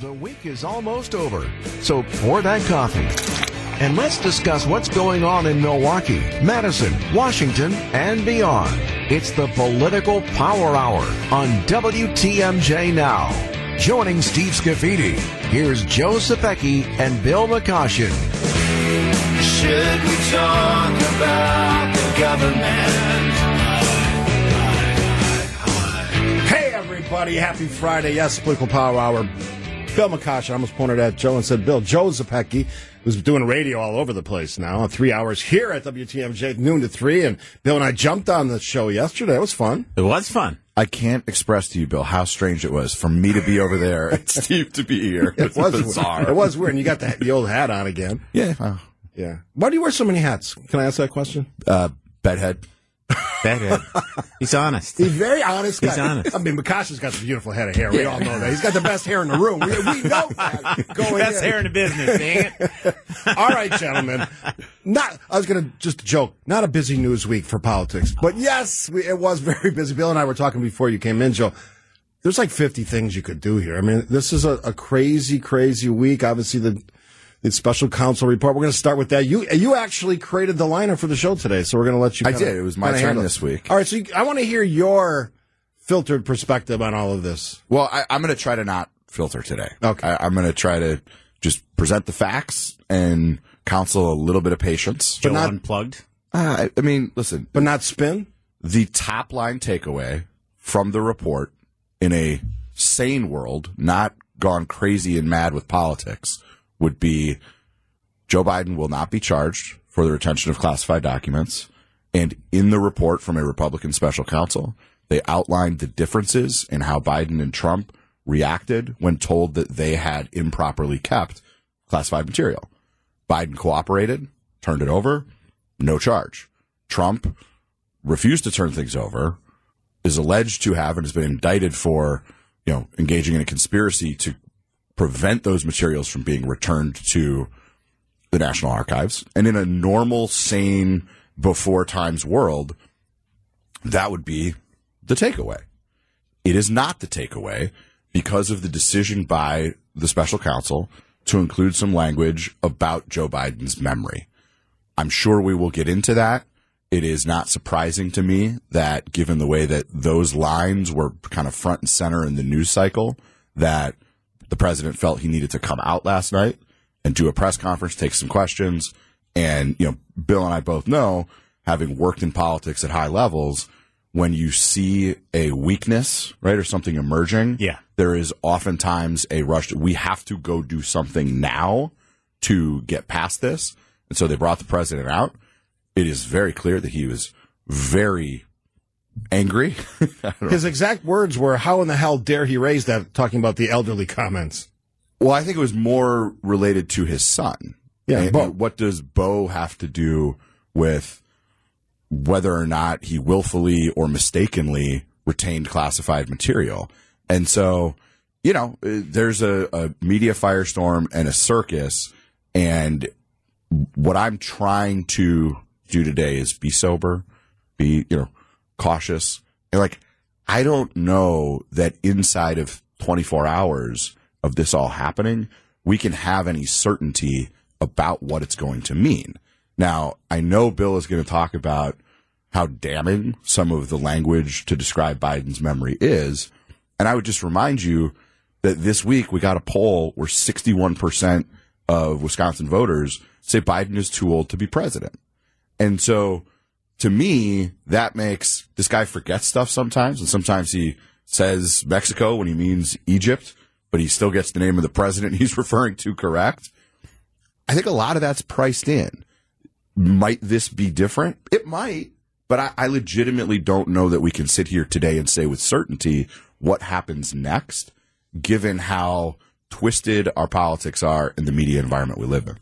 The week is almost over, so pour that coffee. And let's discuss what's going on in Milwaukee, Madison, Washington, and beyond. It's the Political Power Hour on WTMJ Now. Joining Steve Scaffidi, here's Joe Zepecki and Bill McCoshen. Should we talk about the government? Hey, everybody. Happy Friday. Yes, Political Power Hour. Bill McCosh, I almost pointed at Joe and said, Bill, Joe Zepecki, who's doing radio all over the place now, three hours here at WTMJ, noon to three. And Bill and I jumped on the show yesterday. It was fun. It was fun. I can't express to you, Bill, how strange it was for me to be over there and Steve to be here. It was bizarre. It was weird. And you got the, the old hat on again. Yeah. Uh, Yeah. Why do you wear so many hats? Can I ask that question? uh, bedhead. Bedhead. He's honest. He's very honest guy. He's honest. I mean, Mikasha's got the beautiful head of hair. We all know that. He's got the best hair in the room. We, we know that. Going Best in. hair in the business, dang it. All right, gentlemen. Not. I was going to just joke. Not a busy news week for politics, but yes, we, it was very busy. Bill and I were talking before you came in, Joe. There's like 50 things you could do here. I mean, this is a, a crazy, crazy week. Obviously, the the special counsel report. We're going to start with that. You you actually created the lineup for the show today, so we're going to let you. I kinda- did. It was my turn this week. All right, so you, I want to hear your filtered perspective on all of this. Well, I, I'm going to try to not filter today. Okay. I, I'm going to try to just present the facts and counsel a little bit of patience. Joe not- unplugged. Uh, I, I mean, listen, But not spin. the top line takeaway from the report in a sane world, not gone crazy and mad with politics, would be Joe Biden will not be charged for the retention of classified documents. And in the report from a Republican special counsel, they outlined the differences in how Biden and Trump reacted when told that they had improperly kept classified material. Biden cooperated, turned it over, no charge. Trump refused to turn things over, is alleged to have and has been indicted for, you know, engaging in a conspiracy to prevent those materials from being returned to the National Archives. And in a normal, sane, before times world, that would be the takeaway. It is not the takeaway because of the decision by the special counsel to include some language about Joe Biden's memory. I'm sure we will get into that. It is not surprising to me that given the way that those lines were kind of front and center in the news cycle, that the president felt he needed to come out last night and do a press conference, take some questions. And, you know, Bill and I both know, having worked in politics at high levels, when you see a weakness, right, or something emerging, Yeah. there is oftentimes a rush. To, we have to go do something now to get past this. And so they brought the president out. It is very clear that he was very angry. His exact words were, "How in the hell dare he raise that?" Talking about the elderly comments. well, I think it was more related to his son. Yeah, And- and what does Bo have to do with whether or not he willfully or mistakenly retained classified material? And so, you know, uh, there's a, a media firestorm and a circus. And what I'm trying to do today is be sober, be, you know, cautious. And like, I don't know that inside of 24 hours of this all happening, we can have any certainty about what it's going to mean. Now, I know Bill is going to talk about how damning some of the language to describe Biden's memory is. And I would just remind you that this week we got a poll where 61% of Wisconsin voters say Biden is too old to be president. And so to me, that makes this guy forget stuff sometimes. And sometimes he says Mexico when he means Egypt, but he still gets the name of the president he's referring to correct. I think a lot of that's priced in. Might this be different? It might, but I, I legitimately don't know that we can sit here today and say with certainty what happens next, given how twisted our politics are in the media environment we live in.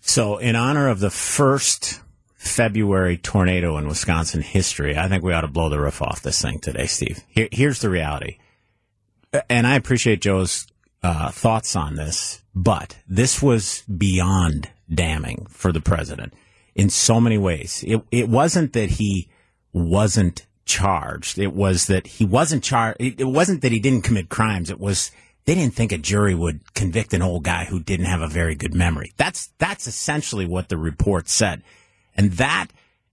So, in honor of the first February tornado in Wisconsin history, I think we ought to blow the roof off this thing today, Steve. Here, here's the reality. And I appreciate Joe's uh, thoughts on this, but this was beyond damning for the president in so many ways. It, it wasn't that he wasn't charged. It was that he wasn't charged. It, it wasn't that he didn't commit crimes. It was they didn't think a jury would convict an old guy who didn't have a very good memory. That's that's essentially what the report said. And that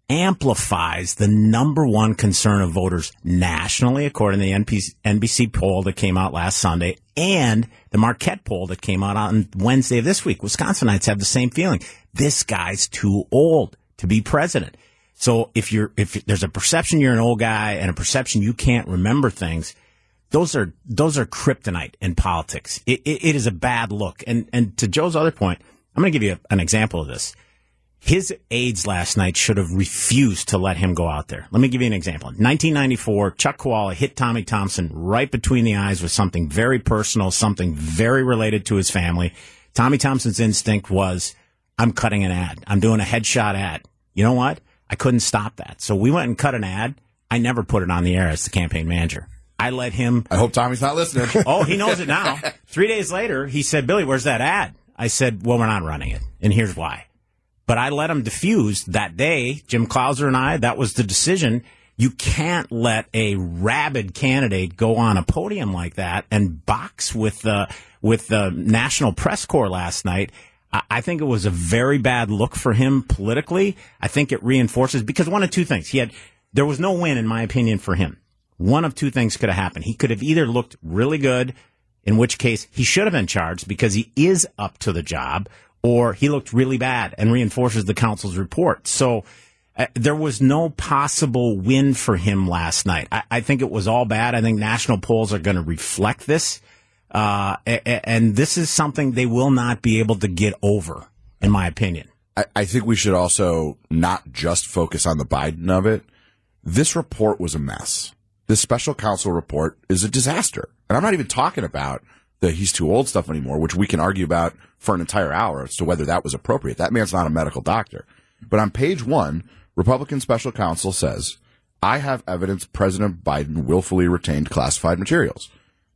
amplifies the number one concern of voters nationally, according to the NBC poll that came out last Sunday and the Marquette poll that came out on Wednesday of this week. Wisconsinites have the same feeling. This guy's too old to be president. So if you're, if there's a perception you're an old guy and a perception you can't remember things, those are, those are kryptonite in politics. It, it, it is a bad look. And, and to Joe's other point, I'm going to give you an example of this. His aides last night should have refused to let him go out there. Let me give you an example. 1994, Chuck Chvala hit Tommy Thompson right between the eyes with something very personal, something very related to his family. Tommy Thompson's instinct was, I'm cutting an ad. I'm doing a headshot ad. You know what? I couldn't stop that. So we went and cut an ad. I never put it on the air as the campaign manager. I let him. I hope Tommy's not listening. oh, he knows it now. Three days later, he said, Billy, where's that ad? I said, well, we're not running it. And here's why. But I let him diffuse that day. Jim Klauser and I, that was the decision. You can't let a rabid candidate go on a podium like that and box with the, with the National Press Corps last night. I think it was a very bad look for him politically. I think it reinforces because one of two things. He had, there was no win, in my opinion, for him. One of two things could have happened. He could have either looked really good, in which case he should have been charged because he is up to the job, or he looked really bad and reinforces the council's report. So uh, there was no possible win for him last night. I, I think it was all bad. I think national polls are going to reflect this. Uh, and this is something they will not be able to get over, in my opinion. I, I think we should also not just focus on the Biden of it. This report was a mess. This special counsel report is a disaster. And I'm not even talking about the he's too old stuff anymore, which we can argue about for an entire hour as to whether that was appropriate. That man's not a medical doctor. But on page one, Republican special counsel says, I have evidence President Biden willfully retained classified materials.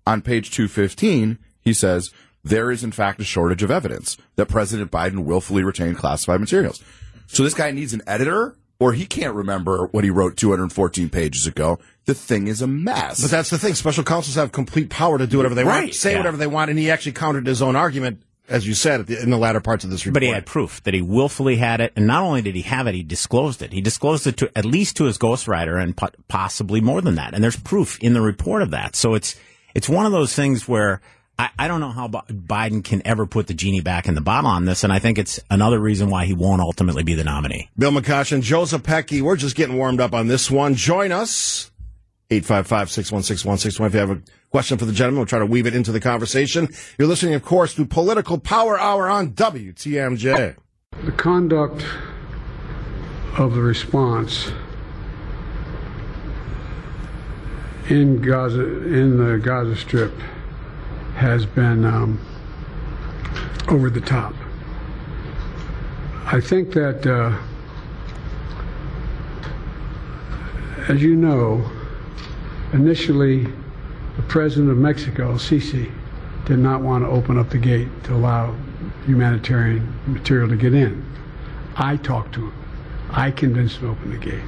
On page 215, he says, there is in fact a shortage of evidence that President Biden willfully retained classified materials. So this guy needs an editor or he can't remember what he wrote 214 pages ago. The thing is a mess. But that's the thing. Special counsels have complete power to do whatever they Right, want, say yeah. whatever they want, and he actually countered his own argument, as you said, in the latter parts of this report. But he had proof that he willfully had it, and not only did he have it, he disclosed it. He disclosed it to at least to his ghostwriter, and possibly more than that. And there's proof in the report of that. So it's it's one of those things where I, I don't know how Bi- Biden can ever put the genie back in the bottle on this, and I think it's another reason why he won't ultimately be the nominee. Bill McCoshen, Joe Zepecki. We're just getting warmed up on this one. Join us. 855-616-1621. If you have a question for the gentleman, we'll try to weave it into the conversation. You're listening, of course, to Political Power Hour on WTMJ. The conduct of the response in Gaza, in the Gaza Strip, has been um, over the top. I think that, uh, as you know, initially the president of Mexico, Sisi, did not want to open up the gate to allow humanitarian material to get in. I talked to him. I convinced him to open the gate.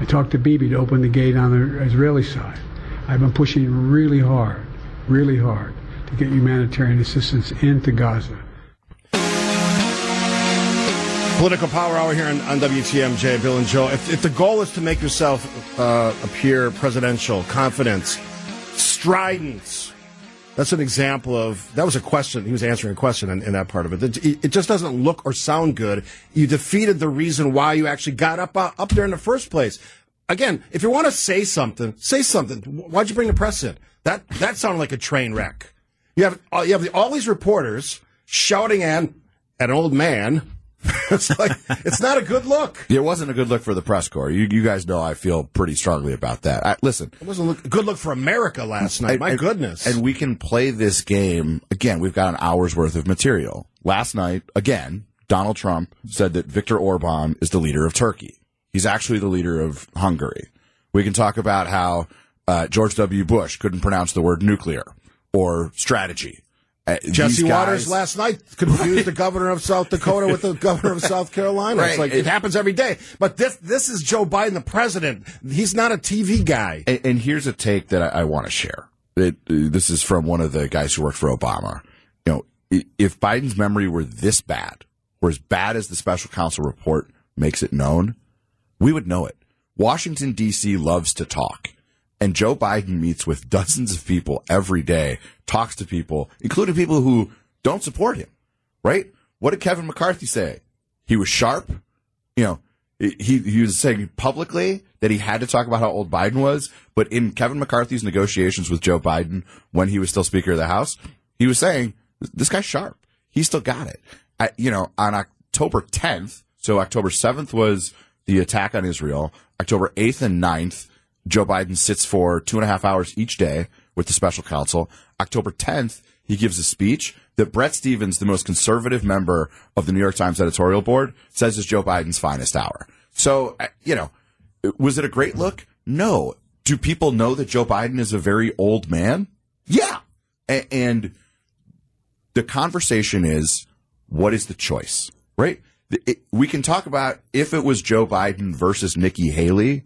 I talked to Bibi to open the gate on the Israeli side. I've been pushing really hard, really hard to get humanitarian assistance into Gaza. Political Power Hour here on, on WTMJ, Bill and Joe. If, if the goal is to make yourself uh, appear presidential, confidence, strident, that's an example of that was a question. He was answering a question in, in that part of it. it. It just doesn't look or sound good. You defeated the reason why you actually got up uh, up there in the first place. Again, if you want to say something, say something. Why'd you bring the press in? That that sounded like a train wreck. You have uh, you have the, all these reporters shouting at an old man. it's like it's not a good look. it wasn't a good look for the press corps. You, you guys know I feel pretty strongly about that. I, listen, It wasn't look, a good look for America last night. My and- goodness. And we can play this game again. We've got an hour's worth of material. Last night, again, Donald Trump said that Viktor Orban is the leader of Turkey. He's actually the leader of Hungary. We can talk about how uh, George W. Bush couldn't pronounce the word nuclear or strategy. Uh, Jesse these Watters last night confused the governor of South Dakota with the governor of South Carolina. It's like it happens every day. But this this is Joe Biden, the president. He's not a TV guy. And, and here's a take that I, I want to share. it, this is from one of the guys who worked for Obama. You know, if Biden's memory were this bad, or as bad as the special counsel report makes it known, we would know it. Washington D.C. loves to talk. And Joe Biden meets with dozens of people every day, talks to people, including people who don't support him, right? What did Kevin McCarthy say? He was sharp. You know, he, he was saying publicly that he had to talk about how old Biden was, but in Kevin McCarthy's negotiations with Joe Biden when he was still Speaker of the House, he was saying, this guy's sharp. He still got it. I, you know, on October 10th, so October 7th was the attack on Israel. October 8th and 9th, Joe Biden sits for two and a half hours each day with the special counsel. October 10th, he gives a speech that Bret Stephens, the most conservative member of the New York Times editorial board, says is Joe Biden's finest hour. So, uh, you know, was it a great look? No. Do people know that Joe Biden is a very old man? Yeah. A- and the conversation is what is the choice, right? It- we can talk about if it was Joe Biden versus Nikki Haley,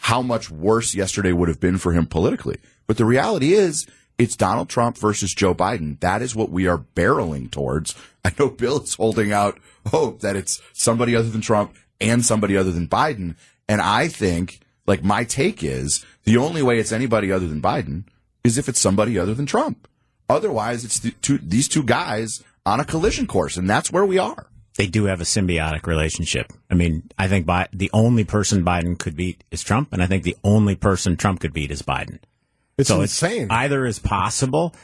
how much worse yesterday would have been for him politically. But the reality is, it's Donald Trump versus Joe Biden. That is what we are barreling towards. I know Bill is holding out hope that it's somebody other than Trump and somebody other than Biden. And I think, like, my take is the only way it's anybody other than Biden is if it's somebody other than Trump. Otherwise, it's the two, these two guys on a collision course, and that's where we are. They do have a symbiotic relationship. I mean, I think Bi- the only person Biden could beat is Trump, and I think the only person Trump could beat is Biden. It's so insane. It's either is possible.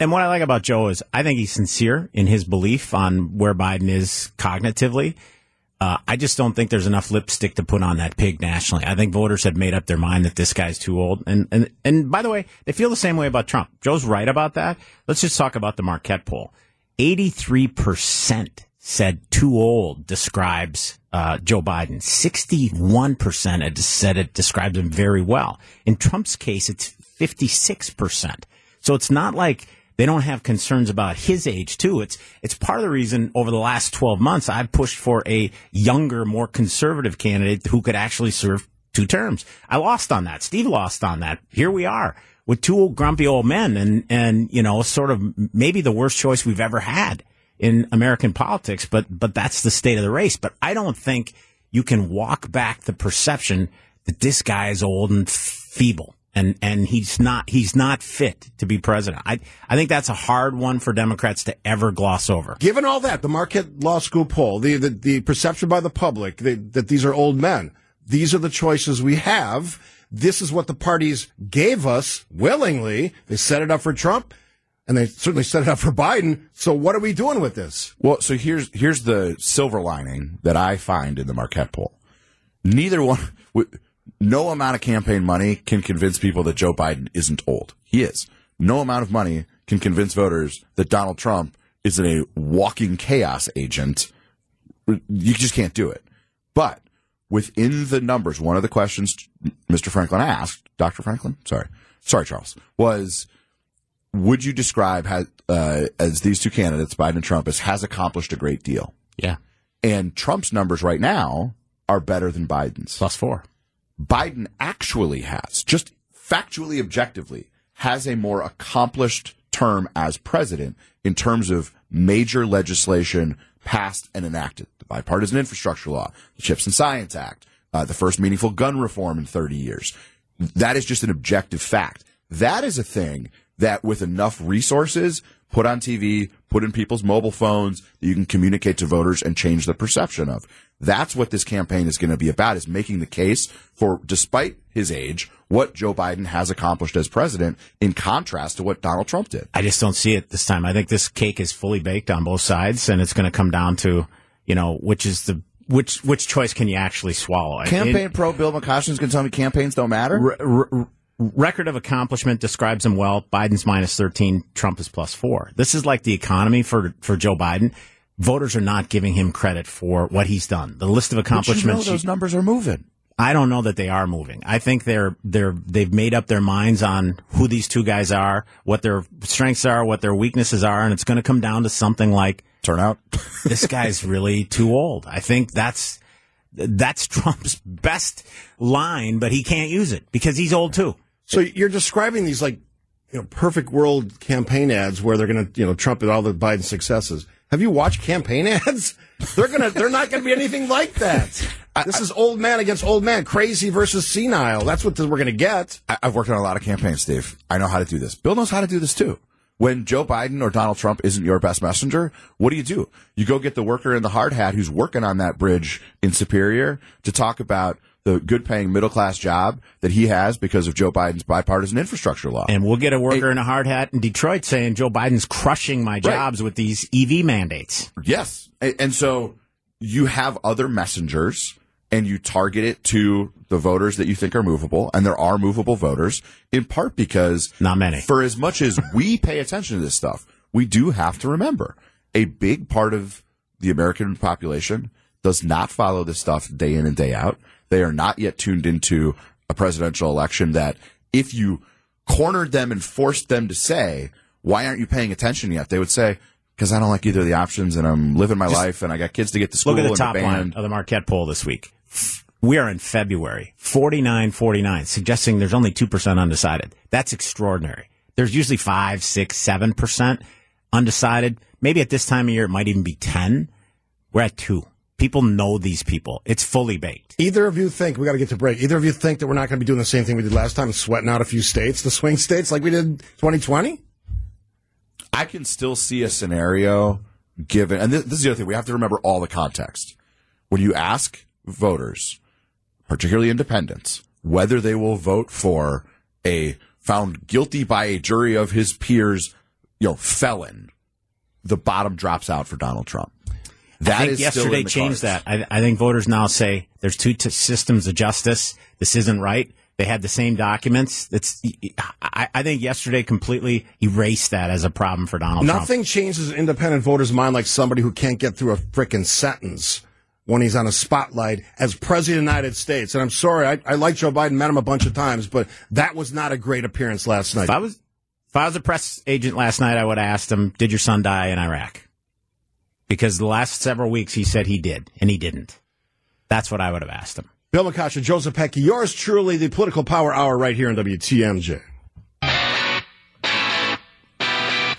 And what I like about Joe is I think he's sincere in his belief on where Biden is cognitively. Uh, I just don't think there's enough lipstick to put on that pig nationally. I think voters have made up their mind that this guy's too old. And, and, and by the way, they feel the same way about Trump. Joe's right about that. Let's just talk about the Marquette poll. 83% said too old describes uh, Joe Biden. 61% said it describes him very well. In Trump's case, it's 56%. So it's not like they don't have concerns about his age too. It's it's part of the reason over the last 12 months I've pushed for a younger, more conservative candidate who could actually serve two terms. I lost on that. Steve lost on that. Here we are with two old grumpy old men and and you know sort of maybe the worst choice we've ever had in American politics, but but that's the state of the race. But I don't think you can walk back the perception that this guy is old and feeble and and he's not he's not fit to be president. I I think that's a hard one for Democrats to ever gloss over. Given all that, the Marquette Law School poll, the the, the perception by the public that, that these are old men, these are the choices we have. This is what the parties gave us willingly. They set it up for Trump, and they certainly set it up for Biden. So what are we doing with this? Well, so here's here's the silver lining that I find in the Marquette poll. Neither one, no amount of campaign money can convince people that Joe Biden isn't old. He is. No amount of money can convince voters that Donald Trump is a walking chaos agent. You just can't do it. But within the numbers, one of the questions Mr. Franklin asked, Dr. Franklin, sorry, sorry, Charles, was would you describe how, uh, as these two candidates, Biden and Trump, as has accomplished a great deal? Yeah, And Trump's numbers right now are better than Biden's. plus four. Biden actually has, just factually, objectively, has a more accomplished term as president in terms of major legislation passed and enacted. The bipartisan infrastructure law, the Chips and Science Act, uh, the first meaningful gun reform in 30 years. That is just an objective fact. That is a thing that with enough resources put on TV, put in people's mobile phones, that you can communicate to voters and change the perception of. That's what this campaign is going to be about is making the case for, despite his age, what Joe Biden has accomplished as president in contrast to what Donald Trump did. I just don't see it this time. I think this cake is fully baked on both sides, and it's going to come down to you know which is the which which choice can you actually swallow. Campaign pro Bill McCoshen is going to tell me campaigns don't matter. Re- re- record of accomplishment describes him well. Biden's minus 13, Trump is plus four. This is like the economy for, for Joe Biden. Voters are not giving him credit for what he's done. The list of But you know accomplishments. those numbers are moving. I don't know that they are moving. I think they're they're they've made up their minds on who these two guys are, what their strengths are, what their weaknesses are, and it's going to come down to something like Turnout. this guy's really too old. I think that's that's Trump's best line, but he can't use it because he's old too. So you're describing these like you know, perfect world campaign ads where they're going to, you know, trumpet all the Biden successes. Have you watched campaign ads? They're gonna, they're not going to be anything like that. This is old man against old man, crazy versus senile. That's what we're going to get. I, I've worked on a lot of campaigns, Steve. I know how to do this. Bill knows how to do this too. When Joe Biden or Donald Trump isn't your best messenger, what do you do? You go get the worker in the hard hat who's working on that bridge in Superior to talk about the good paying middle class job that he has because of Joe Biden's bipartisan infrastructure law. And we'll get a worker in a hard hat in Detroit saying Joe Biden's crushing my jobs with these EV mandates. Yes. And, and so you have other messengers and you target it to the voters that you think are movable. And there are movable voters in part because Not many. for as much as we pay attention to this stuff, we do have to remember a big part of the American population does not follow this stuff day in and day out. They are not yet tuned into a presidential election that if you cornered them and forced them to say, why aren't you paying attention yet? They would say, because I don't like either of the options and I'm living my life and I got kids to get to school Look at the top line of the Marquette poll this week. We are in February, 49 49, suggesting there's only 2% undecided. That's extraordinary. There's usually 5, 6, 7% undecided. Maybe at this time of year, it might even be 10. We're at 2. People know these people. It's fully baked. Either of you think we got to get to break? Either of you think that we're not going to be doing the same thing we did last time, sweating out a few states, the swing states, like we did 2020? I can still see a scenario given, and this, this is the other thing, we have to remember all the context. When you ask voters, particularly independents, whether they will vote for a found guilty by a jury of his peers, you know, felon, the bottom drops out for Donald Trump. That I think yesterday changed cards. that. I, I think voters now say there's two t- systems of justice. This isn't right. They had the same documents. It's. I, I think yesterday completely erased that as a problem for Donald Trump. Nothing changes an independent voter's mind like somebody who can't get through a frickin' sentence when he's on a spotlight as president of the United States. And I'm sorry, I, I like Joe Biden, met him a bunch of times, but that was not a great appearance last night. If I was if I was a press agent last night, I would have asked him, "Did your son die in Iraq?" Because the last several weeks he said he did, and he didn't. That's what I would have asked him. Bill McCoshen, Joe Zepecki, yours truly, the political power hour right here on WTMJ.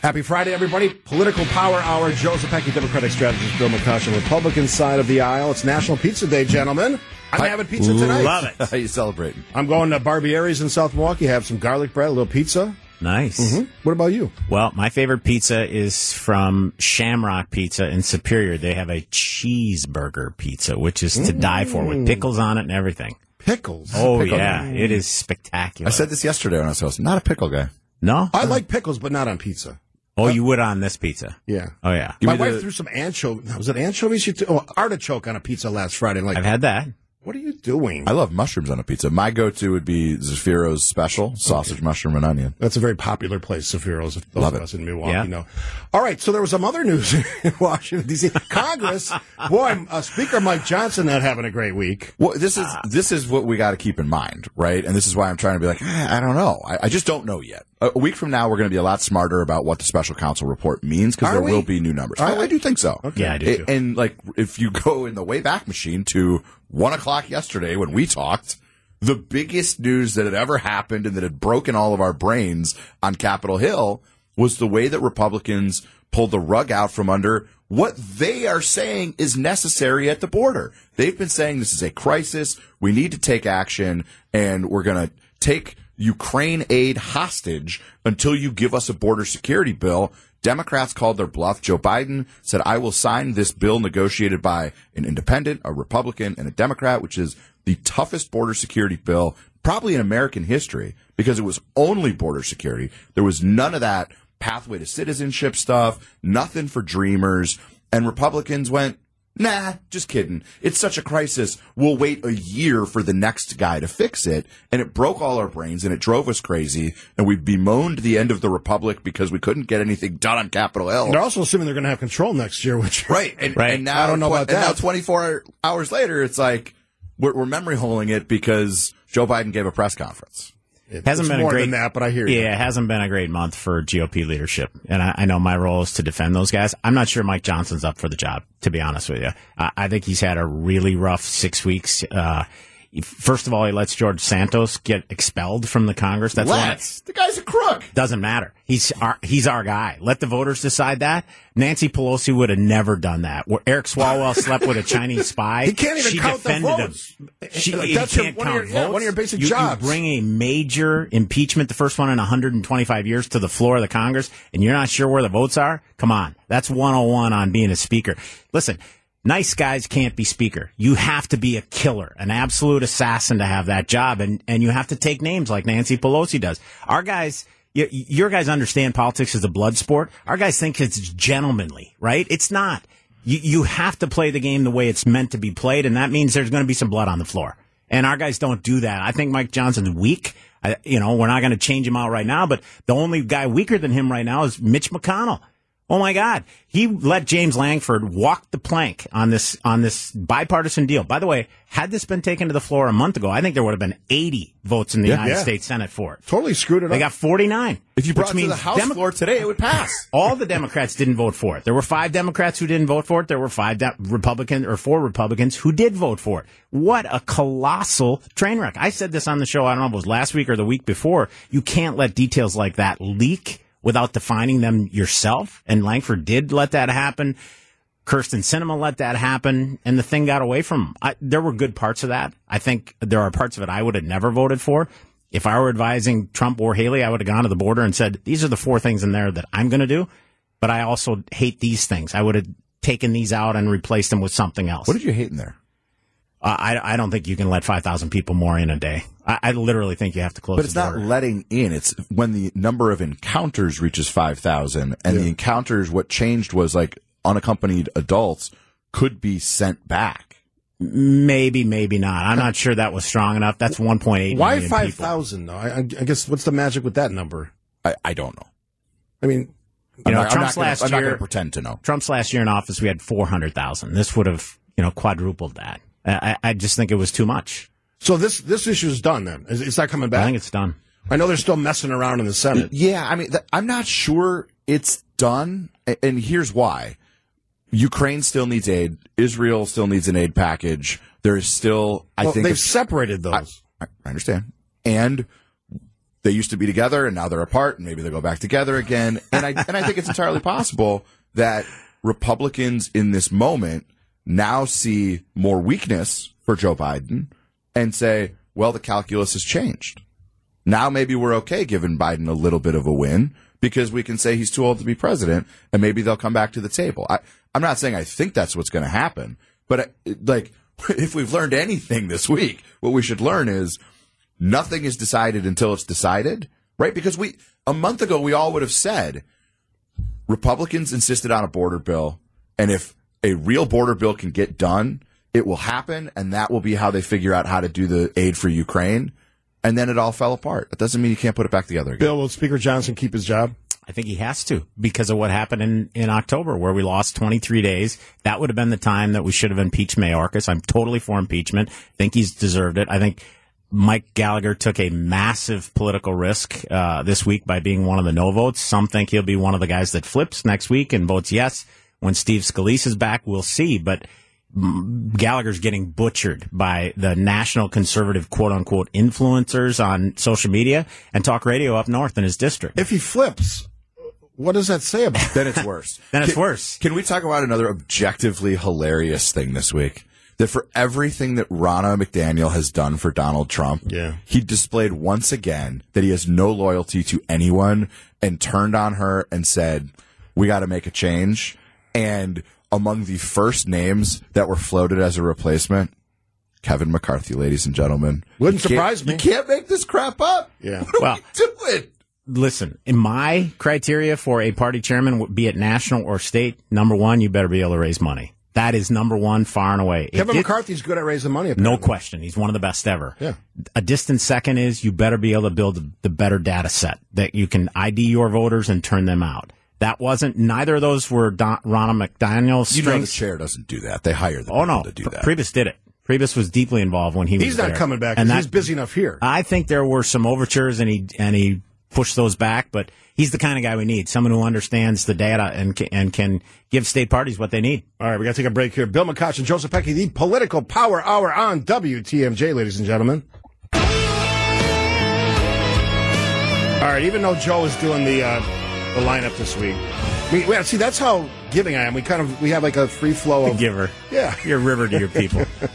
Happy Friday, everybody. Political Power Hour. Joe Zepecki, Democratic strategist. Bill McCoshen, Republican side of the aisle. It's National Pizza Day, gentlemen. I'm having pizza tonight. Love it. How you celebrating? I'm going to Barbiere's in South Milwaukee. Have some garlic bread, a little pizza. Nice. Mm-hmm. What about you? Well, my favorite pizza is from Shamrock Pizza in Superior. They have a cheeseburger pizza, which is to die for, with mm. pickles on it and everything. Pickles. Oh Pickle. yeah, it is spectacular. I said this yesterday when I was hosting. Not a pickle guy. no. I like pickles, but not on pizza. Oh, you would on this pizza. Yeah. Oh yeah, My wife the- threw some anchovy. Was it anchovies? She threw, oh, artichoke on a pizza last Friday. I'm like, I've had that. What are you doing? I love mushrooms on a pizza. My go-to would be Zaffiro's special sausage, mushroom, and onion. That's a very popular place, Zaffiro's. If those Love of it. us in Milwaukee Yeah. know. All right, so there was some other news in Washington D.C. Congress, boy, uh, Speaker Mike Johnson not having a great week. Well, this is this is what we got to keep in mind, right? And this is why I'm trying to be like, "Ah, I don't know. I, I just don't know yet. A, a week from now, we're going to be a lot smarter about what the special counsel report means because there we? will be new numbers. I. I do think so. Yeah, I do A- too. And like, if you go in the way back machine to one o'clock yesterday when we talked, the biggest news that had ever happened and that had broken all of our brains on Capitol Hill was the way that Republicans pulled the rug out from under what they are saying is necessary at the border. They've been saying this is a crisis. We need to take action and we're going to take Ukraine aid hostage until you give us a border security bill. Democrats called their bluff. Joe Biden said, I will sign this bill negotiated by an independent, a Republican, and a Democrat, which is the toughest border security bill probably in American history because it was only border security. There was none of that pathway to citizenship stuff, nothing for dreamers. And Republicans went, Nah, just kidding. It's such a crisis. We'll wait a year for the next guy to fix it. And it broke all our brains and it drove us crazy. And we bemoaned the end of the republic because we couldn't get anything done on Capitol Hill. They're also assuming they're going to have control next year, which Right. And, Right. and now, I don't know about and now 24 hours later, it's like we're, we're memory holing it because Joe Biden gave a press conference. It- Hasn't been more a great than that, but I hear you. Yeah, it hasn't been a great month for GOP leadership, and I, I know my role is to defend those guys. I'm not sure Mike Johnson's up for the job, to be honest with you. I, I think he's had a really rough six weeks. Uh, First of all, he lets George Santos get expelled from the Congress. That's. Let's. The guy's a crook. Doesn't matter. He's our, he's our guy. Let the voters decide that. Nancy Pelosi would have never done that. Where Eric Swalwell slept with a Chinese spy. He can't even she count the defended votes. Him. She, Like, he that's your- can't one of count your- yeah, votes. one of your basic You- you bring a major impeachment, the first one in 125 years, to the floor of the Congress, and you're not sure where the votes are. Come on, that's 101 on being a speaker. Listen. Nice guys can't be speaker. You have to be a killer, an absolute assassin to have that job, and, and you have to take names like Nancy Pelosi does. Our guys, your guys understand politics is a blood sport. Our guys think it's gentlemanly, right? It's not. You, you have to play the game the way it's meant to be played, and that means there's going to be some blood on the floor. And our guys don't do that. I think Mike Johnson's weak. I, you know, we're not going to change him out right now, but the only guy weaker than him right now is Mitch McConnell. Oh my God. He let James Lankford walk the plank on this, on this bipartisan deal. By the way, had this been taken to the floor a month ago, I think there would have been 80 votes in the United Yeah. States Senate for it. Totally screwed it They up. They got 49. If you brought it to the House Demo- floor today, it would pass. all the Democrats didn't vote for it. There were five Democrats who didn't vote for it. There were five de- Republicans or four Republicans who did vote for it. What a colossal train wreck. I said this on the show, I don't know if it was last week or the week before. You can't let details like that leak without defining them yourself. And Lankford did let that happen. Kyrsten Sinema let that happen, and the thing got away from him. I, there were good parts of that. I think there are parts of it I would have never voted for. If I were advising Trump or Haley, I would have gone to the border and said, these are the four things in there that I'm going to do. But I also hate these things. I would have taken these out and replaced them with something else. What did you hate in there? Uh, I, I don't think you can let 5,000 people more in a day. I, I literally think you have to close But it's the not border. letting in. It's when the number of encounters reaches 5,000 and the encounters, what changed was like unaccompanied adults could be sent back. maybe, maybe not. I'm not sure that was strong enough. That's 1.8 Why 5,000 though? I, I guess what's the magic with that number? I, I don't know. I mean, You I'm know, not, I'm Trump's not gonna- last I'm year- going pretend to know. Trump's last year in office, we had 400,000. This would have, you know, quadrupled that. I, I just think it was too much. so this this issue is done then. It's it's not coming back. I think it's done. I know they're still messing around in the Senate. Yeah, I mean, th- I'm not sure it's done, and here's why: Ukraine still needs aid. Israel still needs an aid package. There is still, I Well, think, they've it's- separated those. I, I understand, and they used to be together, and now they're apart, and maybe they'll go back together again. And I and I think it's entirely possible that Republicans in this moment now see more weakness for Joe Biden and say, "Well, the calculus has changed." Now maybe we're okay giving Biden a little bit of a win because we can say he's too old to be president and maybe they'll come back to the table. I, I'm not saying I think that's what's going to happen, but I, like if we've learned anything this week, what we should learn is nothing is decided until it's decided, right? Because we, a month ago, we all would have said Republicans insisted on a border bill. And if a real border bill can get done, it will happen. And that will be how they figure out how to do the aid for Ukraine. And then it all fell apart. That doesn't mean you can't put it back together again. Bill, will Speaker Johnson keep his job? I think he has to because of what happened in, in October where we lost 23 days. That would have been the time that we should have impeached Mayorkas. I'm totally for impeachment. I think he's deserved it. I think Mike Gallagher took a massive political risk uh, this week by being one of the no votes. Some think he'll be one of the guys that flips next week and votes yes. When Steve Scalise is back, we'll see. But Gallagher's getting butchered by the national conservative quote unquote influencers on social media and talk radio up north in his district. If he flips, what does that say about? It? Then it's worse. Then it's Can- worse. Can we talk about another objectively hilarious thing this week? That for everything that Ronna McDaniel has done for Donald Trump, Yeah. he displayed once again that he has no loyalty to anyone and turned on her and said, "We got to make a change." And among the first names that were floated as a replacement, Kevin McCarthy, ladies and gentlemen, Wouldn't You can't- surprise me. You can't make this crap up. Yeah. what are Well- we doing? listen, in my criteria for a party chairman, be it national or state, number one, you better be able to raise money. That is number one, far and away. Kevin did- McCarthy's good at raising money. no question. He's one of the best ever. Yeah. A distant second is you better be able to build the better data set that you can ID your voters and turn them out. That wasn't, neither of those were Don, Ronna McDaniel's You know the chair doesn't do that. They hire the oh, people no. to do that. Priebus did it. Priebus was deeply involved when he was He's not there. coming back. And And he's that- busy enough here. I think there were some overtures, and he and he push those back. But he's the kind of guy we need, someone who understands the data and can, and can give state parties what they need. All right, we got to take a break here. Bill McCoshen and Joe Zepecki, the political power hour on WTMJ, ladies and gentlemen. All right, even though Joe is doing the uh, the lineup this week, we, see that's how giving I am. We kind of we have like a free flow of Giver. Yeah. You're a river to your people. All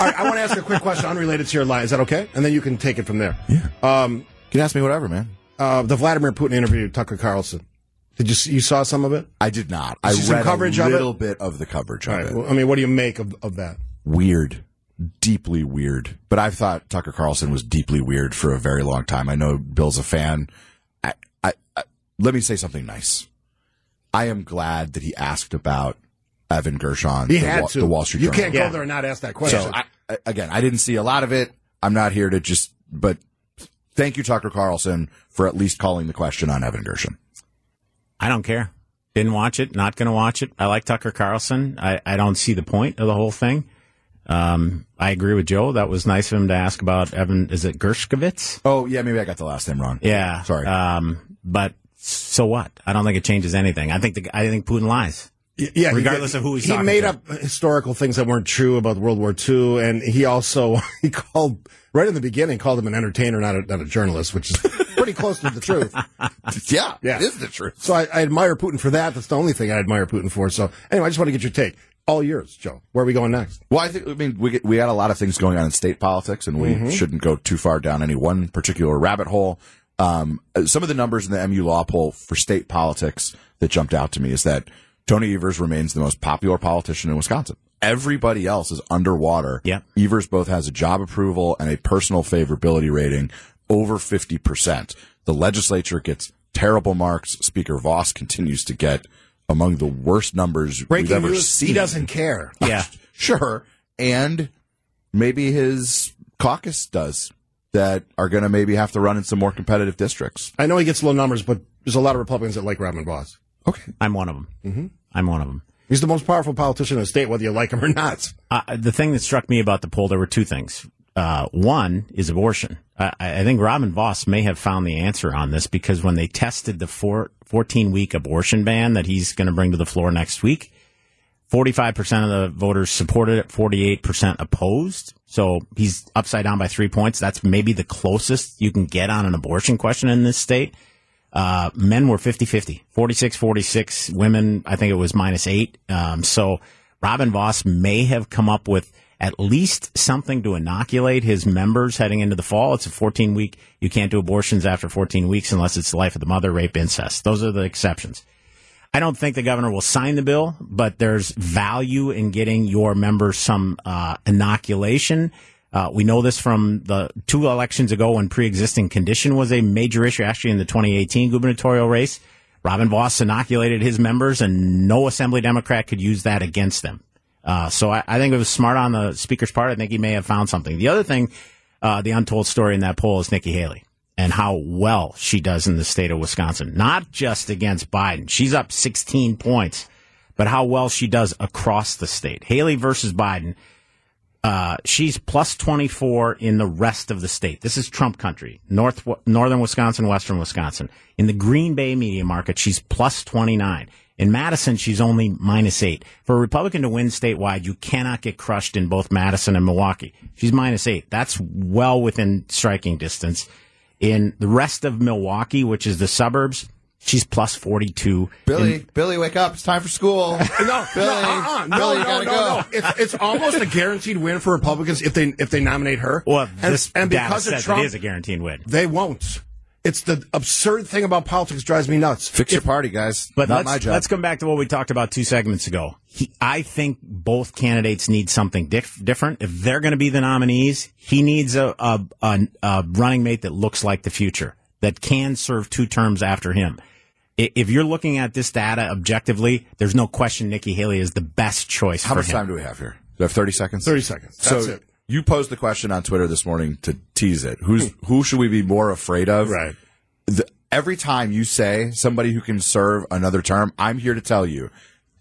right, I want to ask a quick question unrelated to your line. Is that okay? And then you can take it from there. Yeah. Um, you can ask me whatever, man. Uh, the Vladimir Putin interview, with Tucker Carlson. Did you see, you saw some of it? I did not. I see some read coverage a of little bit of the coverage All of right. Well, I mean, what do you make of, of that? weird, deeply weird. But I've thought Tucker Carlson was deeply weird for a very long time. I know Bill's a fan. Let me say something nice. I am glad that he asked about Evan Gershon, He the, had Wa- to. the Wall Street You Journal. can't go there and not ask that question. So I, I- again, I didn't see a lot of it. I'm not here to just, but thank you, Tucker Carlson, for at least calling the question on Evan Gershon. I don't care. Didn't watch it. Not going to watch it. I like Tucker Carlson. I, I don't see the point of the whole thing. Um, I agree with Joe. That was nice of him to ask about Evan. Is it Gershkovitz? Oh yeah, maybe I got the last name wrong. Yeah. Sorry. Um, but so what? I don't think it changes anything. I think the, I think Putin lies. Yeah, regardless did- of who he's he talking made to. up historical things that weren't true about World War II, and he also he called right in the beginning called him an entertainer, not a, not a journalist, which is pretty close to the truth. yeah, Yeah. it is the truth. So I, I admire Putin for that. That's the only thing I admire Putin for. So anyway, I just want to get your take. All yours, Joe. Where are we going next? Well, I think I mean we get, we got a lot of things going on in state politics, and we Mm-hmm. shouldn't go too far down any one particular rabbit hole. Um, uh, some of the numbers in the MU Law poll for state politics that jumped out to me is that Tony Evers remains the most popular politician in Wisconsin. Everybody else is underwater. Yeah. Evers both has a job approval and a personal favorability rating over fifty percent. The legislature gets terrible marks. Speaker Vos continues to get among the worst numbers we've Breaking ever news. seen. He doesn't care. Yeah. Sure. And maybe his caucus does that are going to maybe have to run in some more competitive districts. I know he gets low numbers, but there's a lot of Republicans that like Robin Vos. Okay. I'm one of them. Mm-hmm. I'm one of them. He's the most powerful politician in the state, whether you like him or not. Uh, the thing that struck me about the poll, there were two things. Uh, one is abortion. I, I think Robin Vos may have found the answer on this because when they tested the four, 14 week abortion ban that he's going to bring to the floor next week, 45% of the voters supported it, 48% opposed. So he's upside down by three points. That's maybe the closest you can get on an abortion question in this state. Uh, men were 50-50, 46-46. Women, I think it was minus eight. Um, so Robin Vos may have come up with at least something to inoculate his members heading into the fall. It's a 14 week. You can't do abortions after 14 weeks unless it's the life of the mother, rape, incest. Those are the exceptions. I don't think the governor will sign the bill, but there's value in getting your members some uh, inoculation. Uh, we know this from the two elections ago when pre-existing condition was a major issue. Actually, in the 2018 gubernatorial race, Robin Vos inoculated his members, and no Assembly Democrat could use that against them. Uh, so I, I think it was smart on the speaker's part. I think he may have found something. The other thing, uh, the untold story in that poll is Nikki Haley and how well she does in the state of Wisconsin, not just against Biden. She's up 16 points, but how well she does across the state. Haley versus Biden. Uh, she's plus 24 in the rest of the state. This is Trump country. North, northern Wisconsin, western Wisconsin. In the Green Bay media market, she's plus 29. In Madison, she's only minus eight. For a Republican to win statewide, you cannot get crushed in both Madison and Milwaukee. She's minus eight. That's well within striking distance. In the rest of Milwaukee, which is the suburbs, she's plus 42. Billy, Billy, wake up. It's time for school. No, Billy, uh-uh, no, uh-uh, no, Billy, no, you no, go. no. It's, it's almost a guaranteed win for Republicans if they if they nominate her. Well, and, this and data because of says Trump, it is a guaranteed win. they won't. It's the absurd thing about politics drives me nuts. Fix your party, guys. But Not let's, my job. let's come back to what we talked about two segments ago. He, I think both candidates need something dif- different. If they're going to be the nominees, he needs a, a, a, a running mate that looks like the future, that can serve two terms after him. If you're looking at this data objectively, there's no question Nikki Haley is the best choice How for much him. time do we have here? Do we have 30 seconds? 30 seconds. That's so it. You posed the question on Twitter this morning to tease it. Who's hmm. who should we be more afraid of? Right. The, every time you say somebody who can serve another term, I'm here to tell you,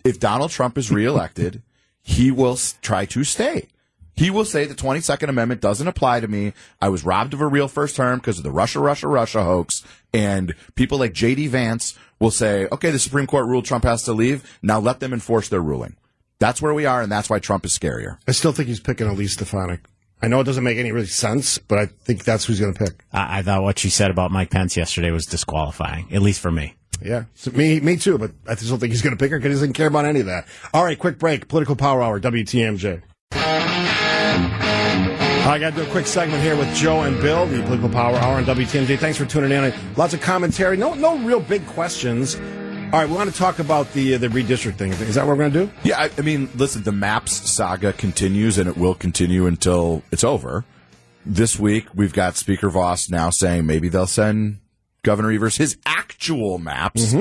if Donald Trump is reelected, he will try to stay. He will say the 22nd Amendment doesn't apply to me. I was robbed of a real first term because of the Russia, Russia, Russia hoax. And people like J.D. Vance will say, okay, the Supreme Court ruled Trump has to leave. Now let them enforce their ruling. That's where we are, and that's why Trump is scarier. I still think he's picking Elise Stefanik. I know it doesn't make any really sense, but I think that's who he's going to pick. I, I thought what she said about Mike Pence yesterday was disqualifying, at least for me. Yeah, so me, me too. But I still think he's going to pick her because he doesn't care about any of that. All right, quick break. Political Power Hour. WTMJ. I got to do a quick segment here with Joe and Bill, the Political Power Hour on WTMJ. Thanks for tuning in. Lots of commentary. No, no real big questions. All right, we want to talk about the uh, the redistricting. Is that what we're going to do? Yeah, I, I mean, listen, the maps saga continues and it will continue until it's over. This week, we've got Speaker Vos now saying maybe they'll send Governor Evers his actual maps.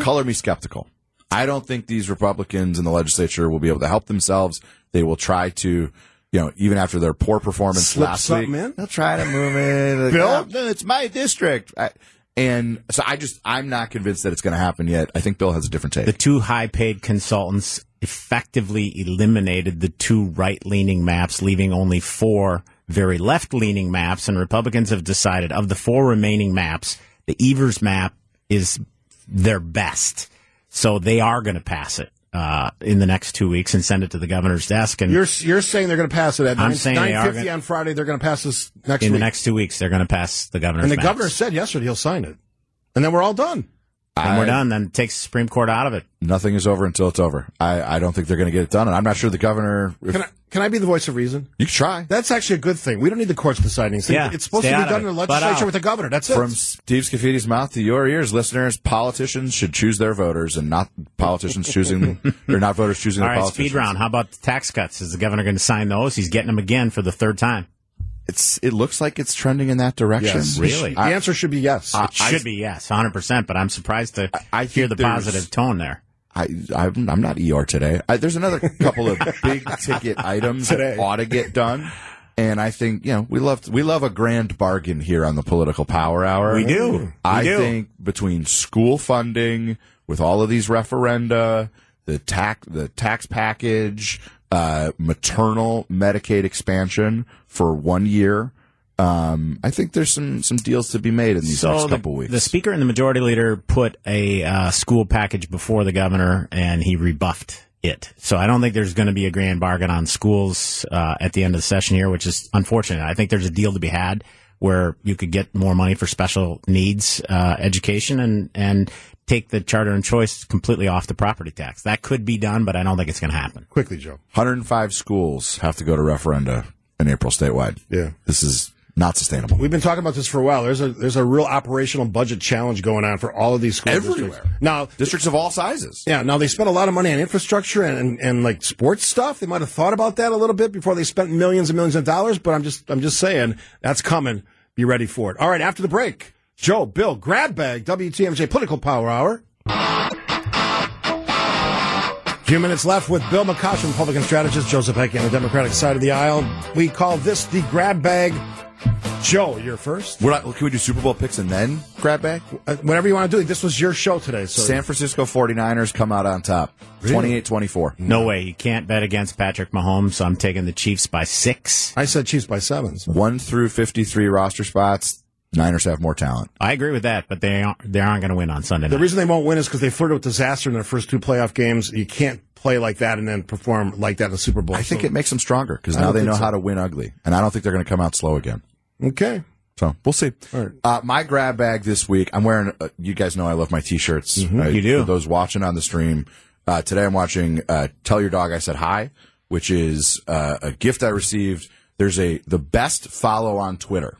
Color me skeptical. I don't think these Republicans in the legislature will be able to help themselves. They will try to, you know, even after their poor performance Slip last week, in? they'll try to move it. Like, Bill? "Oh, no, it's my district. I, and so I just, I'm not convinced that it's going to happen yet. I think Bill has a different take. The two high paid consultants effectively eliminated the two right leaning maps, leaving only four very left leaning maps. And Republicans have decided of the four remaining maps, the Evers map is their best. So they are going to pass it uh, in the next two weeks and send it to the governor's desk. And You're you're saying they're going to pass it at I'm 9, saying 9:50 on Friday. They're going to pass this next in week. the next two weeks, they're going to pass the governor's and the maps. governor said yesterday he'll sign it, and then we're all done. And we're done. Then it takes the Supreme Court out of it. Nothing is over until it's over. I, I don't think they're going to get it done, and I'm not sure the governor. If, Can I, can I be the voice of reason? you can try. That's actually a good thing. We don't need the courts deciding things. Yeah, it's supposed to be done in it. the legislature with the governor. That's it. From Steve Scaffidi's mouth to your ears, listeners, politicians should choose their voters and not politicians choosing, or not voters choosing All their right, politicians. speed round. How about the tax cuts? Is the governor going to sign those? He's getting them again for the third time. It's, it looks like it's trending in that direction. yes, Really? the answer should be yes. It should be yes, 100%, but I'm surprised to I hear the positive tone there. I, I'm, I'm not ER today. I, there's another couple of big ticket items Today. that ought to get done. And I think, you know, we love, we love a grand bargain here on the political power hour. We do. We I do. think between school funding with all of these referenda, the tax, the tax package, uh, maternal Medicaid expansion for one year. Um, I think there's some, some deals to be made in these next the, couple weeks. the speaker and the majority leader put a uh, school package before the governor, and he rebuffed it. So I don't think there's going to be a grand bargain on schools uh, at the end of the session here, which is unfortunate. I think there's a deal to be had where you could get more money for special needs uh, education and and take the charter and choice completely off the property tax. That could be done, but I don't think it's going to happen. Quickly, Joe. 105 schools have to go to referenda in April statewide. Yeah. This is not sustainable. We've been talking about this for a while. There's a there's a real operational budget challenge going on for all of these schools Everywhere. Now, Districts of all sizes. yeah, now they spent a lot of money on infrastructure and, and, and like sports stuff. They might have thought about that a little bit before they spent millions and millions of dollars. But I'm just I'm just saying that's coming. Be ready for it. All right, after the break, Joe, Bill, grab bag, WTMJ Political Power Hour. Few minutes left with Bill McCoshen, Republican strategist, Joe Zepecki on the Democratic side of the aisle. We call this the grab bag. Joe, you're first. We're not, can we do Super Bowl picks and then grab bag? Uh, whatever you want to do. This was your show today. So San Francisco 49ers come out on top. 28-24. No way. You can't bet against Patrick Mahomes, so I'm taking the Chiefs by six. I said Chiefs by sevens. So. 1 through 53 roster spots. Niners have more talent. I agree with that, but they aren't, they aren't going to win on Sunday The reason they won't win is because they flirted with disaster in their first two playoff games. You can't play like that and then perform like that in the Super Bowl. I think So- it makes them stronger because now they know so. how to win ugly. And I don't think they're going to come out slow again. okay. So we'll see. All right. Uh, my grab bag this week, I'm wearing, uh, you guys know I love my t-shirts. Mm-hmm. You do. For those watching on the stream, uh, today I'm watching, uh, Tell Your Dog I Said Hi, which is, uh, a gift I received. There's a, the best follow on Twitter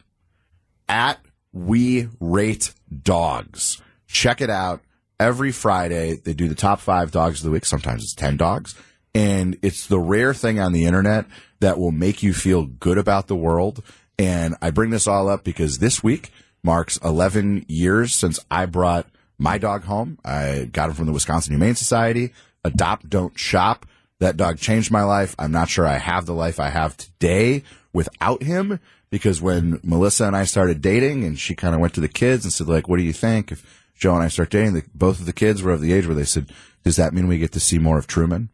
at We Rate Dogs. Check it out. Every Friday, they do the top five dogs of the week. Sometimes it's 10 dogs. And it's the rare thing on the internet that will make you feel good about the world. And I bring this all up because this week marks 11 years since I brought my dog home. I got him from the Wisconsin Humane Society. Adopt, don't shop. That dog changed my life. I'm not sure I have the life I have today without him because when Melissa and I started dating and she kind of went to the kids and said like, what do you think? If Joe and I start dating, the, both of the kids were of the age where they said, does that mean we get to see more of Truman?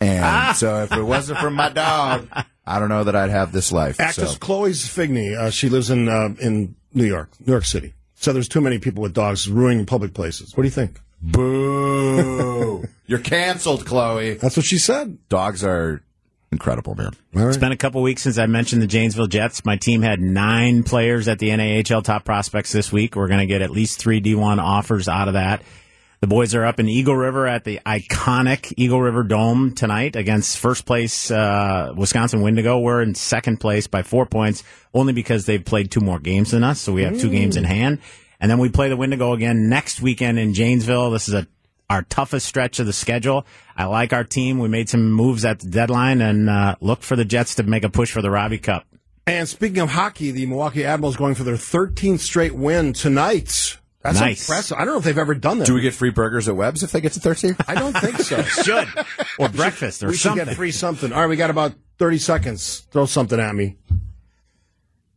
And so if it wasn't for my dog, I don't know that I'd have this life. Actress so. Chloe Figney, uh, she lives in uh, in New York, New York City. So there's too many people with dogs ruining public places. What do you think? Boo! You're canceled, Chloe. That's what she said. Dogs are incredible, man. It's been a couple weeks since I mentioned the Janesville Jets. My team had nine players at the NAHL top prospects this week. We're going to get at least three D1 offers out of that. The boys are up in Eagle River at the iconic Eagle River Dome tonight against first place uh, Wisconsin Windigo. We're in second place by four points, only because they've played two more games than us. So we have two games in hand. And then we play the Windigo again next weekend in Janesville. This is a our toughest stretch of the schedule. I like our team. We made some moves at the deadline and uh, look for the Jets to make a push for the Robbie Cup. And speaking of hockey, the Milwaukee Admirals going for their 13th straight win tonight. That's Nice. impressive. I don't know if they've ever done that. Do we get free burgers at Webb's if they get to 13? I don't think so. Should or breakfast or we should something. get free something. All right, we got about 30 seconds. Throw something at me.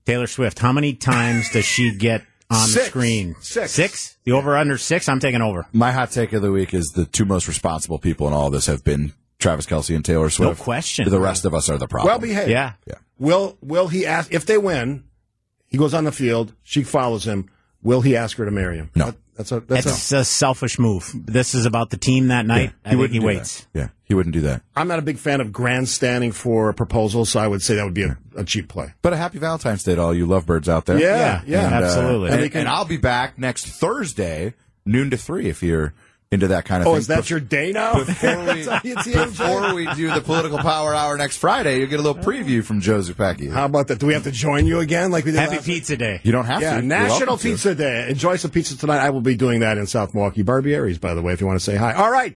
Taylor Swift. How many times does she get on Six. the screen? Six. Six. The over under six. I'm taking over. My hot take of the week is the two most responsible people in all this have been Travis Kelce and Taylor Swift. No question. The rest of us are the problem. Well behaved. Yeah. Yeah. Will Will he ask if they win? He goes on the field. She follows him. Will he ask her to marry him? No. That- that's a that's It's a. a selfish move. This is about the team that night. I think he waits. that. Yeah, he wouldn't do that. I'm not a big fan of grandstanding for a proposal, so I would say that would be a, a cheap play. But a happy Valentine's Day to all you lovebirds out there. Yeah, yeah. And, uh, Absolutely. and, And can- and I'll be back next Thursday, noon to three, if you're into that kind of thing. Oh, thing. is that Bef- your day now? Before we, That's how you TMJ? before we do the political power hour next Friday, you'll get a little preview from Joe Zepecki. How about that? Do we have to join you again, like we did Happy last Pizza Day. You don't have Yeah, to. National welcome to. Pizza Day. Enjoy some pizza tonight. I will be doing that in South Milwaukee. Barbie Aries, by the way, if you want to say hi. All right.